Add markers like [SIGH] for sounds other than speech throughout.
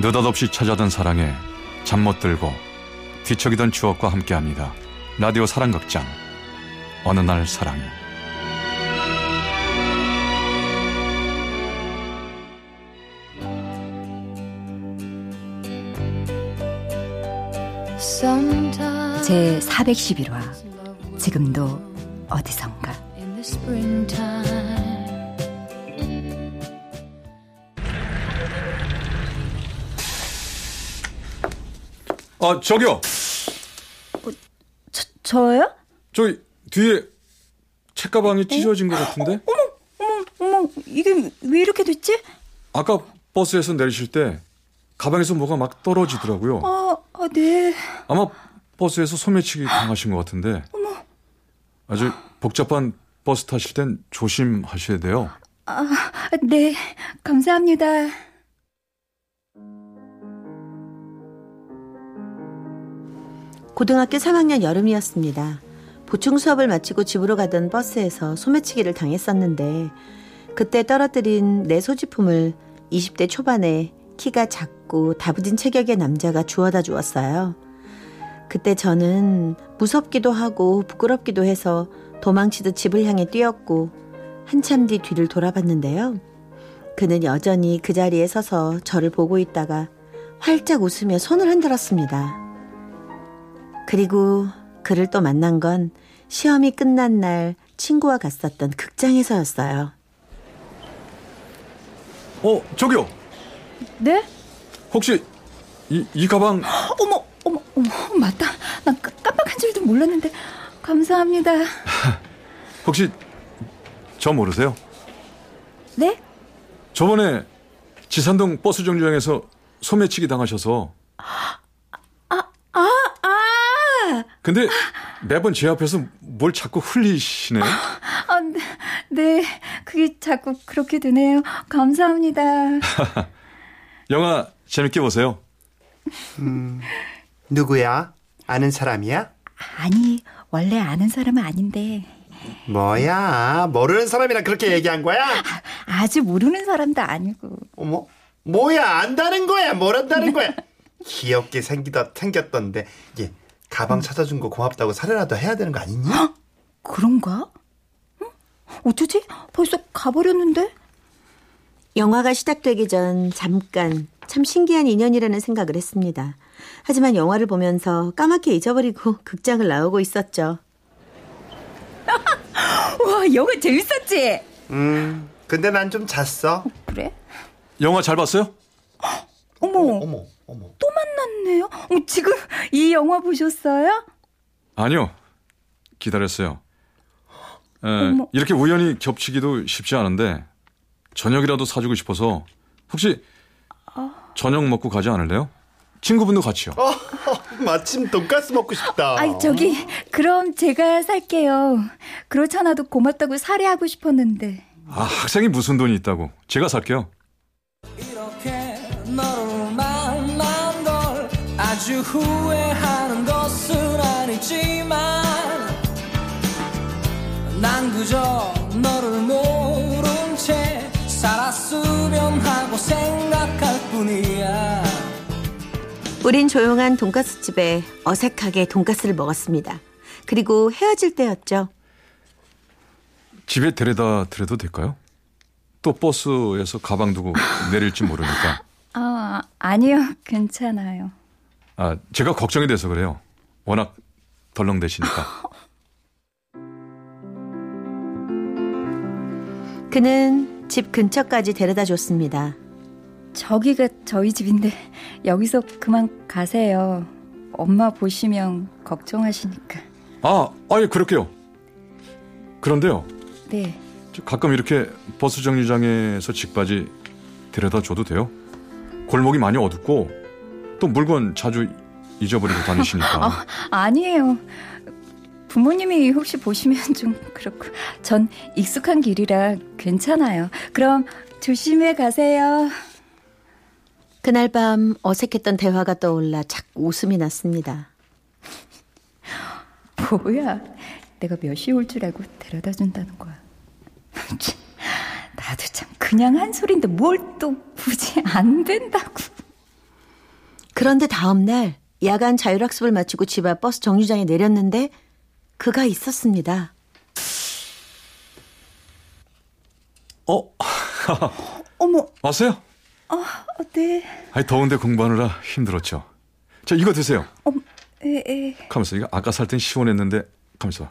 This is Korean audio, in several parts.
느닷없이 찾아든 사랑에 잠 못 들고 뒤척이던 추억과 함께합니다. 라디오 사랑극장. 어느 날 사랑이 제 411화 지금도 어디선가 아 저기요 저, 저요? 저기 뒤에 책가방이 찢어진 것 같은데 어머 어머 어머 이게 왜 이렇게 됐지? 아까 버스에서 내리실 때 가방에서 뭐가 막 떨어지더라고요 아, 아 네. 아마 버스에서 소매치기 당하신 것 같은데 어머. 아주 복잡한 버스 타실 땐 조심하셔야 돼요 아, 네. 감사합니다. 고등학교 3학년 여름이었습니다. 보충 수업을 마치고 집으로 가던 버스에서 소매치기를 당했었는데 그때 떨어뜨린 내 소지품을 20대 초반에 키가 작고 다부진 체격의 남자가 주워다 주었어요. 그때 저는 무섭기도 하고 부끄럽기도 해서 도망치듯 집을 향해 뛰었고 한참 뒤 뒤를 돌아봤는데요. 그는 여전히 그 자리에 서서 저를 보고 있다가 활짝 웃으며 손을 흔들었습니다. 그리고 그를 또 만난 건 시험이 끝난 날 친구와 갔었던 극장에서였어요. 어 저기요 네? 혹시 이, 이 가방 [GASPS] 어머, 어머, 어머, 맞다. 난 깜- 깜빡한 줄도 몰랐는데. 감사합니다. [LAUGHS] 혹시 저 모르세요? 네? 저번에 지산동 버스 정류장에서 소매치기 당하셔서! [GASPS] 근데 매번 제 앞에서 뭘 자꾸 흘리시네 아, 네, 네. 그게 자꾸 그렇게 되네요. 감사합니다. [LAUGHS] 영화 재밌게 보세요 누구야? 아는 사람이야? 아니, 원래 아는 사람은 아닌데. 뭐야? 모르는 사람이랑 그렇게 얘기한 거야? 아주 모르는 사람도 아니고. 어머, 뭐야? 안다는 거야? 모른다는 거야? [LAUGHS] 귀엽게 생기다 생겼던데 이게 가방 찾아준 거 고맙다고 사례라도 해야 되는 거 아니니? 그런가? 응? 어쩌지? 벌써 가버렸는데? 영화가 시작되기 전 잠깐 참 신기한 인연이라는 생각을 했습니다. 하지만 영화를 보면서 까맣게 잊어버리고 극장을 나오고 있었죠. [LAUGHS] 와, 영화 재밌었지? 음, 근데 난 좀 잤어. 그래? 영화 잘 봤어요? 어머, 어머, 어머. 또 만났네요. 어머, 지금 이 영화 보셨어요? 아니요 기다렸어요 에. 이렇게 우연히 겹치기도 쉽지 않은데 저녁이라도 사주고 싶어서 혹시 저녁 먹고 가지 않을래요? 친구분도 같이요 어, [LAUGHS] 마침 돈가스 먹고 싶다. 아이, 저기, 그럼 제가 살게요. 그렇잖아도 고맙다고 살해하고 싶었는데. 아 학생이 무슨 돈이 있다고 제가 살게요 아주 후회하는 것은 아니지만 난 그저 너를 모른 채 살았으면 하고 생각할 뿐이야 우린 조용한 돈가스 집에 어색하게 돈가스를 먹었습니다. 그리고 헤어질 때였죠. 집에 데려다 드려도 될까요? 또 버스에서 가방 두고 내릴지 모르니까 아, 아니요. 괜찮아요. 아 제가 걱정이 돼서 그래요 워낙 덜렁대시니까 [LAUGHS] 그는 집 근처까지 데려다 줬습니다. 저기가 저희 집인데, 여기서 그만 가세요. 엄마 보시면 걱정하시니까. 아, 아예 그럴게요. 그런데요, 네. 저 가끔 이렇게 버스 정류장에서 직바지 데려다 줘도 돼요? 골목이 많이 어둡고 또 물건 자주 잊어버리고 다니시니까. 아, 아니에요. 부모님이 혹시 보시면 좀 그렇고 전 익숙한 길이라 괜찮아요. 그럼 조심해 가세요. 그날 밤 어색했던 대화가 떠올라 자꾸 웃음이 났습니다. [LAUGHS] 뭐야? 내가 몇 시에 올줄 알고 데려다 준다는 거야. [LAUGHS] 참, 나도 참 그냥 한 소린데 뭘 또 굳이 안 된다고. 그런데 다음 날 야간 자율학습을 마치고 집 앞 버스 정류장에 내렸는데 그가 있었습니다. 어? [LAUGHS] 어머, 왔어요? 어, 네. 아니 더운데 공부하느라 힘들었죠. 자 이거 드세요. 에, 에. 가면서 이거 아까 살 땐 시원했는데 가면서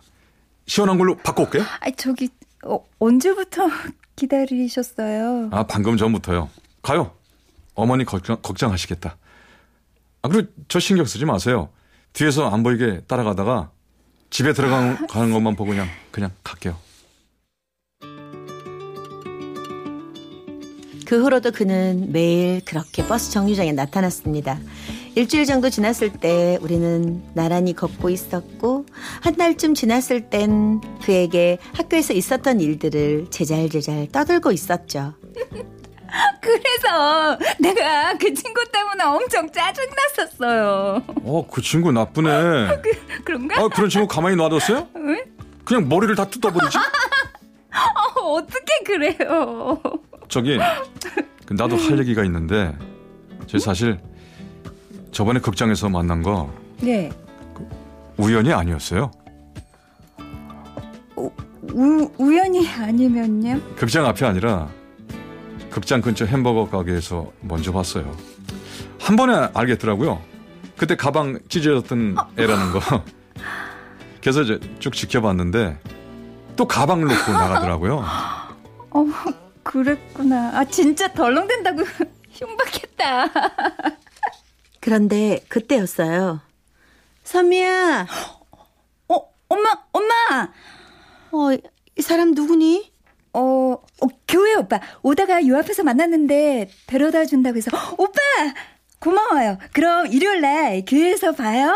시원한 걸로 바꿔올게요. 아, 저기 어, 언제부터 [LAUGHS] 기다리셨어요? 아 방금 전부터요. 가요. 어머니 걱정, 걱정하시겠다. 아 그리고 저 신경 쓰지 마세요. 뒤에서 안 보이게 따라가다가 집에 들어가는 [LAUGHS] 가는 것만 보고 그냥 그냥 갈게요. 그 후로도 그는 매일 그렇게 버스 정류장에 나타났습니다. 일주일 정도 지났을 때 우리는 나란히 걷고 있었고 한 달쯤 지났을 땐 그에게 학교에서 있었던 일들을 제잘제잘 떠들고 있었죠. [LAUGHS] 그래서 내가 그 친구 때문에 엄청 짜증났었어요. 어 그 친구 나쁘네. 그런가? 아 그런 친구 가만히 놔뒀어요? 응? 그냥 머리를 다 뜯어버리지. [LAUGHS] 어, 어떻게 그래요? 저기 그 나도 할 얘기가 있는데 제 사실 저번에 극장에서 만난 거 네. 우연이 아니었어요. 우, 우연이 아니면요? 극장 앞이 아니라 극장 근처 햄버거 가게에서 먼저 봤어요. 한 번에 알겠더라고요. 그때 가방 찢어졌던 애라는 거. [LAUGHS] 그래서 이제 쭉 지켜봤는데 또 가방을 놓고 나가더라고요. [LAUGHS] 어, 그랬구나. 아, 진짜 덜렁댄다고 [LAUGHS] 흉박했다. 그런데 그때였어요. 선미야, [GASPS] 어, 엄마, 엄마! 어, 이 사람 누구니? 어, 어, 교회 오빠. 오다가 요 앞에서 만났는데 데려다 준다고 해서, 오빠! 고마워요. 그럼 일요일 날 교회에서 봐요.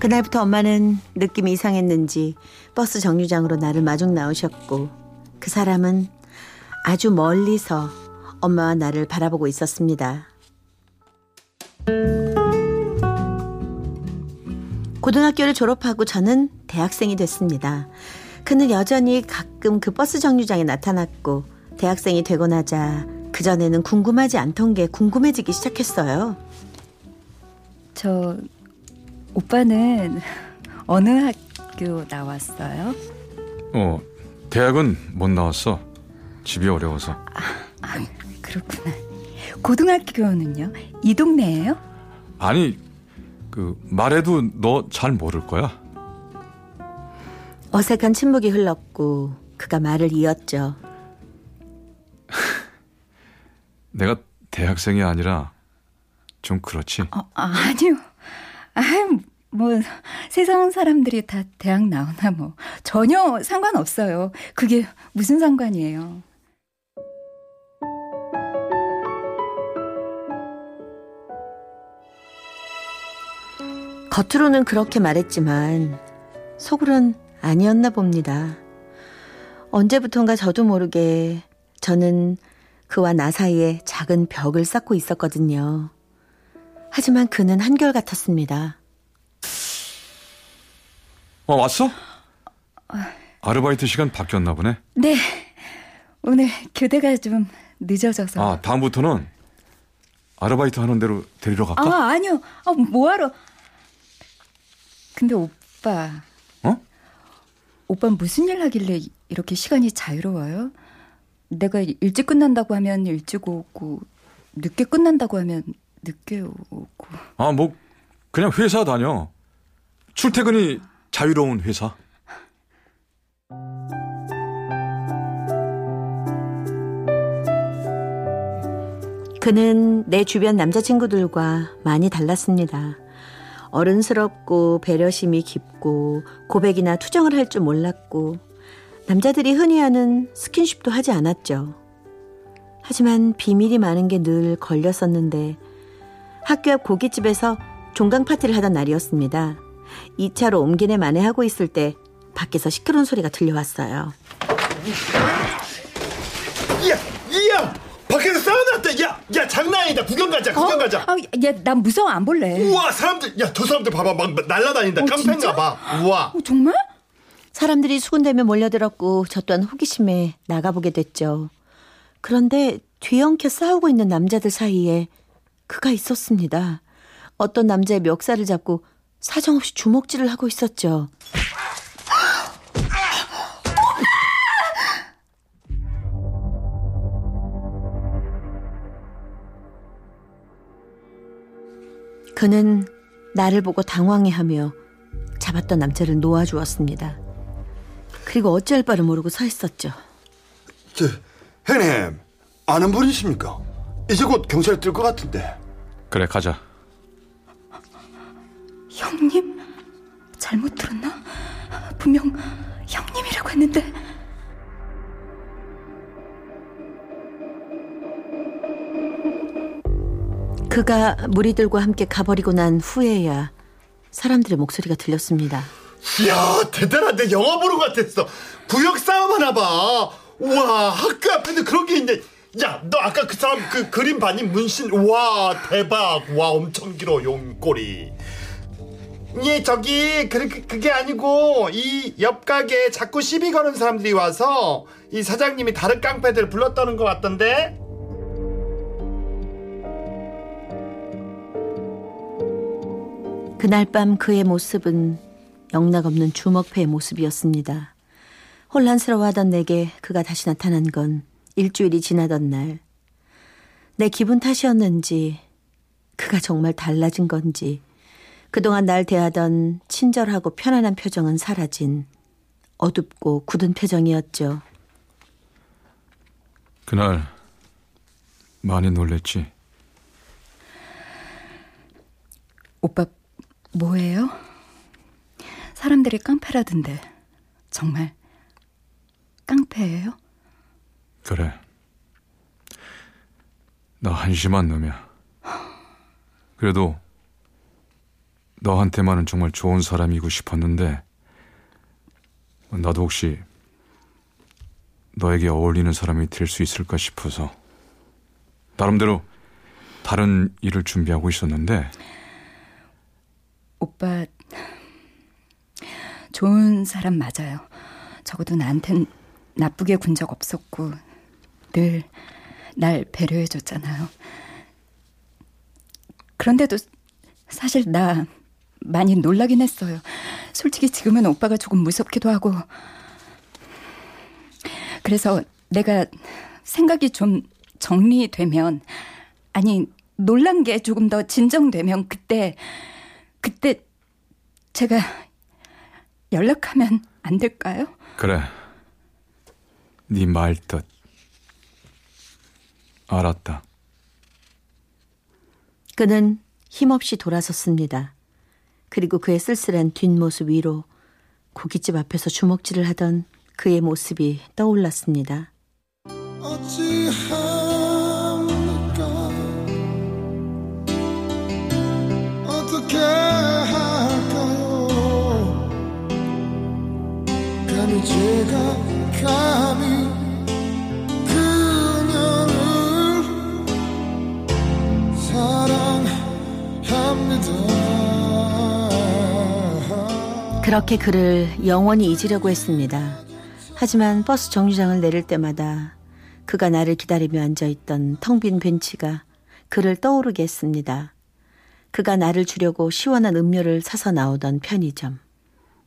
그날부터 엄마는 느낌이 이상했는지 버스 정류장으로 나를 마중 나오셨고 그 사람은 아주 멀리서 엄마와 나를 바라보고 있었습니다. 고등학교를 졸업하고 저는 대학생이 됐습니다. 그는 여전히 가끔 그 버스 정류장에 나타났고 대학생이 되고 나자 그전에는 궁금하지 않던 게 궁금해지기 시작했어요. 저, 오빠는 어느 학교 나왔어요? 어, 대학은 못 나왔어. 집이 어려워서. 아, 그렇구나. 고등학교는요? 이 동네예요? 아니, 그 말해도 너 잘 모를 거야. 어색한 침묵이 흘렀고 그가 말을 이었죠. [LAUGHS] 내가 대학생이 아니라 좀 그렇지. 어, 아니요. 아, 뭐 세상 사람들이 다 대학 나오나 뭐 전혀 상관없어요. 그게 무슨 상관이에요? 겉으로는 그렇게 말했지만 속으론 아니었나 봅니다. 언제부턴가 저도 모르게 저는 그와 나 사이에 작은 벽을 쌓고 있었거든요. 하지만 그는 한결같았습니다. 어, 왔어? 아르바이트 시간 바뀌었나 보네. 네. 오늘 교대가 좀 늦어져서. 아, 다음부터는 아르바이트 하는 대로 데리러 갈까? 아, 아니요. 아, 뭐하러. 근데 오빠. 어? 오빠 무슨 일 하길래 이렇게 시간이 자유로워요? 내가 일찍 끝난다고 하면 일찍 오고, 늦게 끝난다고 하면 늦게 오고. 아, 뭐 그냥 회사 다녀. 출퇴근이 자유로운 회사. 그는 내 주변 남자친구들과 많이 달랐습니다. 어른스럽고 배려심이 깊고 고백이나 투정을 할 줄 몰랐고 남자들이 흔히 하는 스킨십도 하지 않았죠. 하지만 비밀이 많은 게 늘 걸렸었는데 학교 앞 고깃집에서 종강 파티를 하던 날이었습니다. 2차로 옮기네 만회하고 있을 때 밖에서 시끄러운 소리가 들려왔어요. 야, 야, 밖에서 왔다. 야, 야, 장난 아니다. 구경 가자, 구경 가자. 아, 야, 난 무서워 안 볼래. 우와, 사람들, 야, 저 사람들 봐봐, 막 날라다닌다. 어, 깡패인가 진짜? 봐. 우와. 어, 정말? 사람들이 수군대며 몰려들었고 저 또한 호기심에 나가보게 됐죠. 그런데 뒤엉켜 싸우고 있는 남자들 사이에 그가 있었습니다. 어떤 남자의 멱살을 잡고 사정없이 주먹질을 하고 있었죠. 그는 나를 보고 당황해하며 잡았던 남자를 놓아주었습니다. 그리고 어찌할 바를 모르고 서 있었죠. 저, 형님, 아는 분이십니까? 이제 곧 경찰에 뜰것 같은데. 그래 가자. 형님? 잘못 들었나? 분명 형님이라고 했는데. 그가 무리들과 함께 가버리고 난 후에야 사람들의 목소리가 들렸습니다. 이야, 대단한데 영화 보는 것 같았어. 구역 싸움 하나 봐. 우와, 학교 앞에도 그런 게 있네. 야, 너 아까 그 사람 그 그림 봤니? 문신. 와, 대박. 와, 엄청 길어, 용꼬리. 예, 저기, 그, 그, 그게 아니고, 이 옆 가게에 자꾸 시비 거는 사람들이 와서, 이 사장님이 다른 깡패들 불렀다는 것 같던데? 그날 밤 그의 모습은 영락없는 주먹패의 모습이었습니다. 혼란스러워하던 내게 그가 다시 나타난 건 일주일이 지나던 날. 내 기분 탓이었는지, 그가 정말 달라진 건지, 그동안 날 대하던 친절하고 편안한 표정은 사라진 어둡고 굳은 표정이었죠. 그날 많이 놀랬지. 오빠 뭐예요? 사람들이 깡패라던데 정말 깡패예요? 그래. 나 한심한 놈이야. 그래도 너한테만은 정말 좋은 사람이고 싶었는데 나도 혹시 너에게 어울리는 사람이 될 수 있을까 싶어서 나름대로 다른 일을 준비하고 있었는데 오빠 좋은 사람 맞아요. 적어도 나한텐 나쁘게 군 적 없었고 늘 날 배려해 줬잖아요. 그런데도 사실 나 많이 놀라긴 했어요. 솔직히 지금은 오빠가 조금 무섭기도 하고. 그래서 내가 생각이 좀 정리되면, 아니, 놀란 게 조금 더 진정되면 그때, 그때 제가 연락하면 안 될까요? 그래. 네 말뜻. 알았다. 그는 힘없이 돌아섰습니다. 그리고 그의 쓸쓸한 뒷모습 위로 고깃집 앞에서 주먹질을 하던 그의 모습이 떠올랐습니다. 어찌합 어떻게 할까요 감히 제가 감히 그녀를 사랑합니다 그렇게 그를 영원히 잊으려고 했습니다. 하지만 버스 정류장을 내릴 때마다 그가 나를 기다리며 앉아있던 텅 빈 벤치가 그를 떠오르게 했습니다. 그가 나를 주려고 시원한 음료를 사서 나오던 편의점.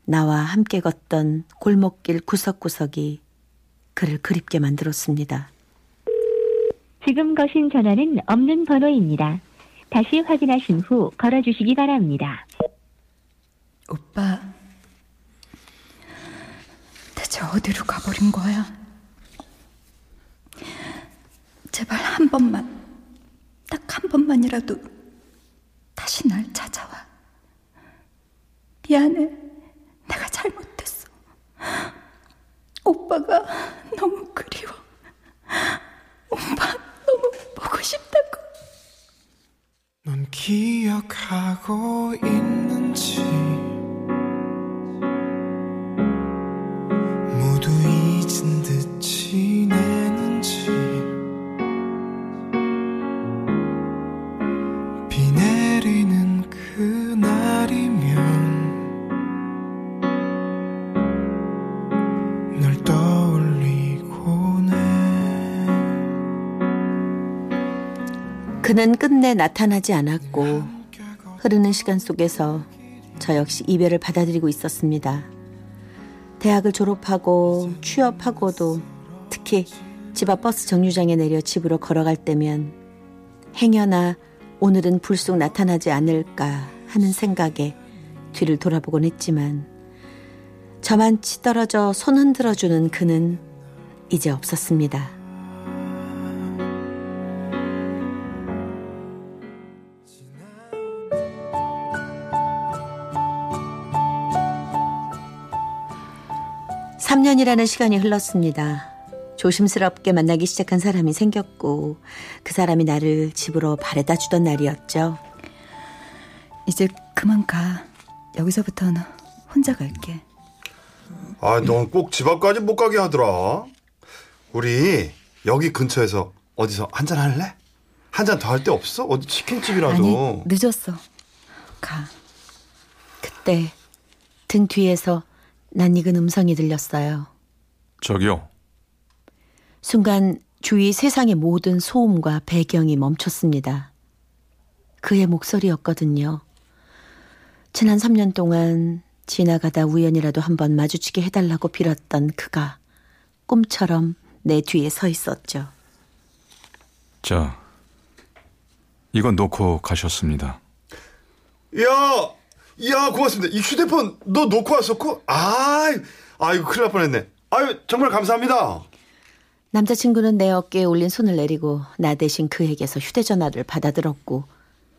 나와 함께 걷던 골목길 구석구석이 그를 그립게 만들었습니다. 지금 거신 전화는 없는 번호입니다. 다시 확인하신 후 걸어주시기 바랍니다. 오빠, 대체 어디로 가버린 거야? 제발 한 번만, 딱 한 번만이라도 다시 날 찾아와. 미안해. 내가 잘못했어. 오빠가 너무 그리워. 오빠 너무 보고 싶다고. 넌 기억하고 있는지 그는 끝내 나타나지 않았고 흐르는 시간 속에서 저 역시 이별을 받아들이고 있었습니다. 대학을 졸업하고 취업하고도 특히 집 앞 버스 정류장에 내려 집으로 걸어갈 때면 행여나 오늘은 불쑥 나타나지 않을까 하는 생각에 뒤를 돌아보곤 했지만 저만치 떨어져 손 흔들어주는 그는 이제 없었습니다. 삼년이라는 시간이 흘렀습니다. 조심스럽게 만나기 시작한 사람이 생겼고 그 사람이 나를 집으로 바래다 주던 날이었죠. 이제 그만 가. 여기서부터는 혼자 갈게. 아, 넌 꼭 집 앞까지 못 가게 하더라. 우리 여기 근처에서 어디서 한 잔 할래? 한 잔 더 할 데 없어? 어디 치킨집이라도. 아니, 늦었어. 가. 그때 등 뒤에서 낯익은 음성이 들렸어요. 저기요. 순간 주위 세상의 모든 소음과 배경이 멈췄습니다. 그의 목소리였거든요. 지난 3년 동안 지나가다 우연이라도 한번 마주치게 해달라고 빌었던 그가 꿈처럼 내 뒤에 서 있었죠. 자, 이건 놓고 가셨습니다. 야, 야, 고맙습니다. 이 휴대폰 너 놓고 왔었고? 아, 아이고, 큰일 날 뻔했네. 아유, 정말 감사합니다. 남자친구는 내 어깨에 올린 손을 내리고 나 대신 그에게서 휴대전화를 받아들었고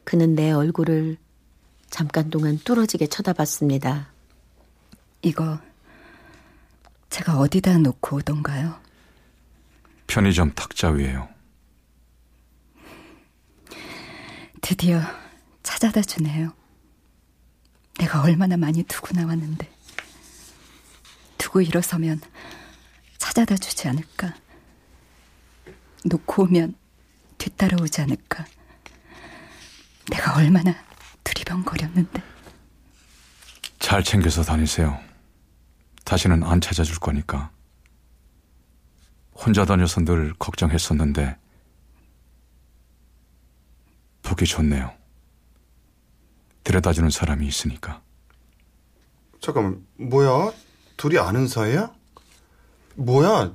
그는 내 얼굴을 잠깐 동안 뚫어지게 쳐다봤습니다. 이거 제가 어디다 놓고 오던가요? 편의점 탁자 위에요. 드디어 찾아다 주네요. 내가 얼마나 많이 두고 나왔는데. 두고 일어서면 찾아다 주지 않을까. 놓고 오면 뒤따라오지 않을까. 내가 얼마나 두리번거렸는데. 잘 챙겨서 다니세요. 다시는 안 찾아줄 거니까. 혼자 다녀서 늘 걱정했었는데 보기 좋네요. 데려다주는 사람이 있으니까. 잠깐만, 뭐야? 둘이 아는 사이야? 뭐야,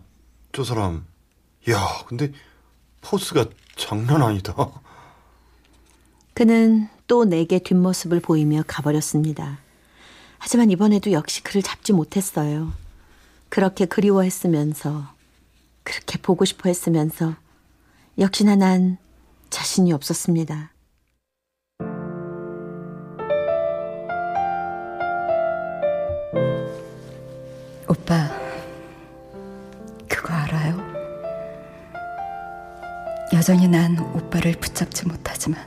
저 사람. 야, 근데 포스가 장난 아니다. 그는 또 내게 뒷모습을 보이며 가버렸습니다. 하지만 이번에도 역시 그를 잡지 못했어요. 그렇게 그리워했으면서, 그렇게 보고 싶어 했으면서, 역시나 난 자신이 없었습니다. 여전히 난 오빠를 붙잡지 못하지만,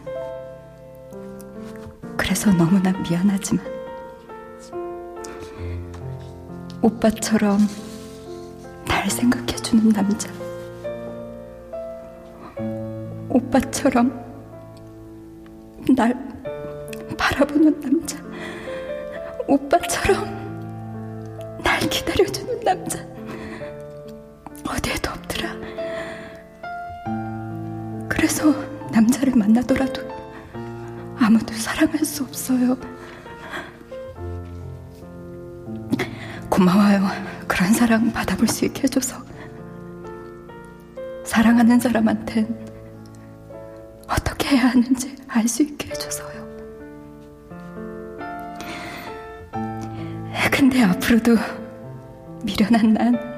그래서 너무나 미안하지만, 오빠처럼 날 생각해주는 남자, 오빠처럼 날 바라보는 남자, 오빠처럼 만나더라도 아무도 사랑할 수 없어요. 고마워요. 그런 사랑 받아볼 수 있게 해줘서. 사랑하는 사람한텐 어떻게 해야 하는지 알 수 있게 해줘서요. 근데 앞으로도 미련한 난